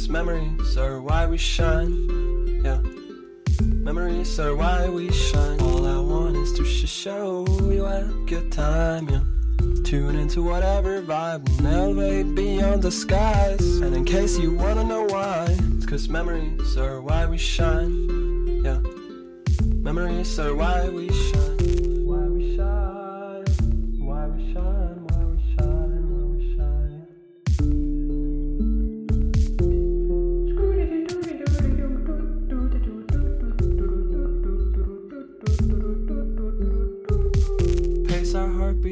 cause memories are why we shine. Yeah. Memories are why we shine. All I want is to sh- show you a good time, yeah. Tune into whatever vibe and elevate beyond the skies. And in case you wanna know why, it's cause memories are why we shine. Yeah. Memories are why we shine.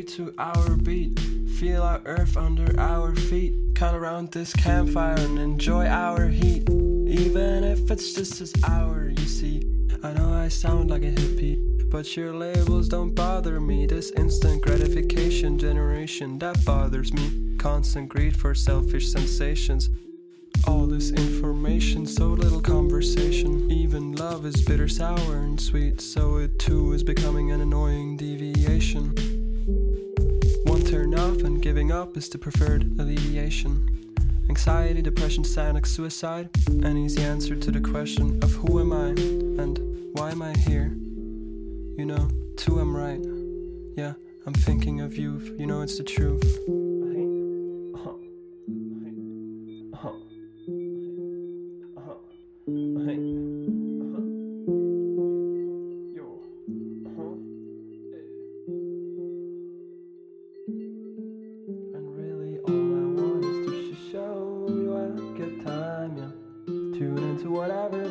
To our beat. Feel our earth under our feet. Cut around this campfire and enjoy our heat. Even if it's just this hour, you see. I know I sound like a hippie, but your labels don't bother me. This instant gratification generation that bothers me. Constant greed for selfish sensations. All this information, so little conversation. Even love is bitter, sour, and sweet, so it too is becoming an annoying deviation. Up is the preferred alleviation. Anxiety, depression, like suicide. An easy answer to the question of who am I and why am I here? You know, too I'm right. Yeah, I'm thinking of you, you know it's the truth.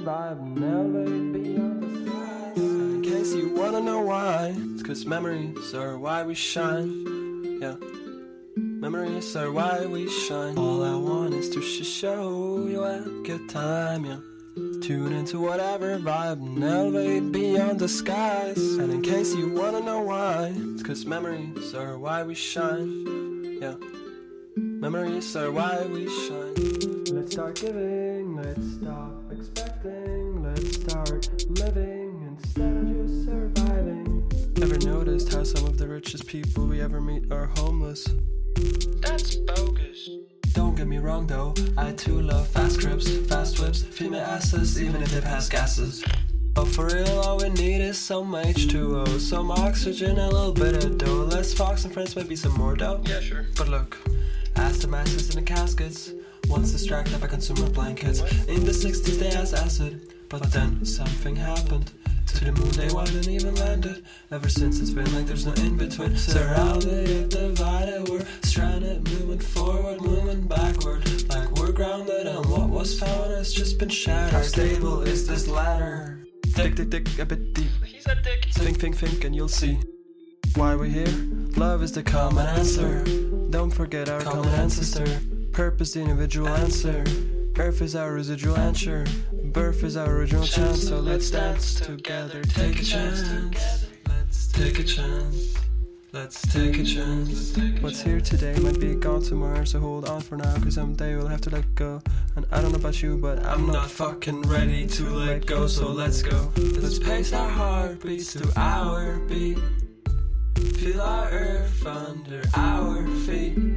Elevate beyond the. And in case you wanna know why, it's cause memories are why we shine, yeah. Memories are why we shine. All I want is to sh- show you a good time, yeah. Tune into whatever vibe and elevate beyond the skies. And in case you wanna know why, it's cause memories are why we shine. Yeah. Memories are why we shine. Let's start giving, let's stop expecting, let's start living instead of just surviving. Ever noticed how some of the richest people we ever meet are homeless? That's bogus. Don't get me wrong though, I too love fast grips, fast whips, female asses, even if they pass gases. But for real, all we need is some H2O, some oxygen, a little bit of dough. Less Fox and Friends, maybe some more dough. Yeah, sure. But look, ask the masses in the caskets. Once distracted by consumer blankets. In the 60s, they asked acid. But then something happened. To the moon, they wasn't even landed. Ever since, it's been like there's no in between. Surrounded, yet divided. We're stranded, moving forward, moving backward. Like we're grounded, and what was found has just been shattered. How stable is this ladder? Dick, dick, dick, a bit deep. He's a dick. Think, think, think, and you'll see why we're here. Love is the common answer. Don't forget our common ancestor. Purpose, the individual answer. Earth is our residual answer. Birth is our original chance. So let's dance together. Take a chance. Let's take a chance. Let's take a chance. What's here today might be gone tomorrow, so hold on for now, cause someday we'll have to let go. And I don't know about you, but I'm not fucking ready to let go, so let's go. Let's pace our heartbeats to our beat. Feel our earth under our feet.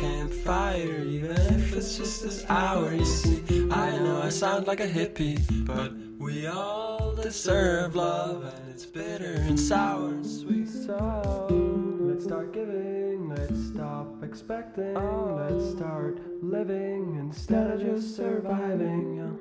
Campfire, even if it's just this hour. You see, I know I sound like a hippie, but we all deserve love, and it's bitter and sour and sweet. So let's start giving, let's stop expecting, let's start living instead of just surviving.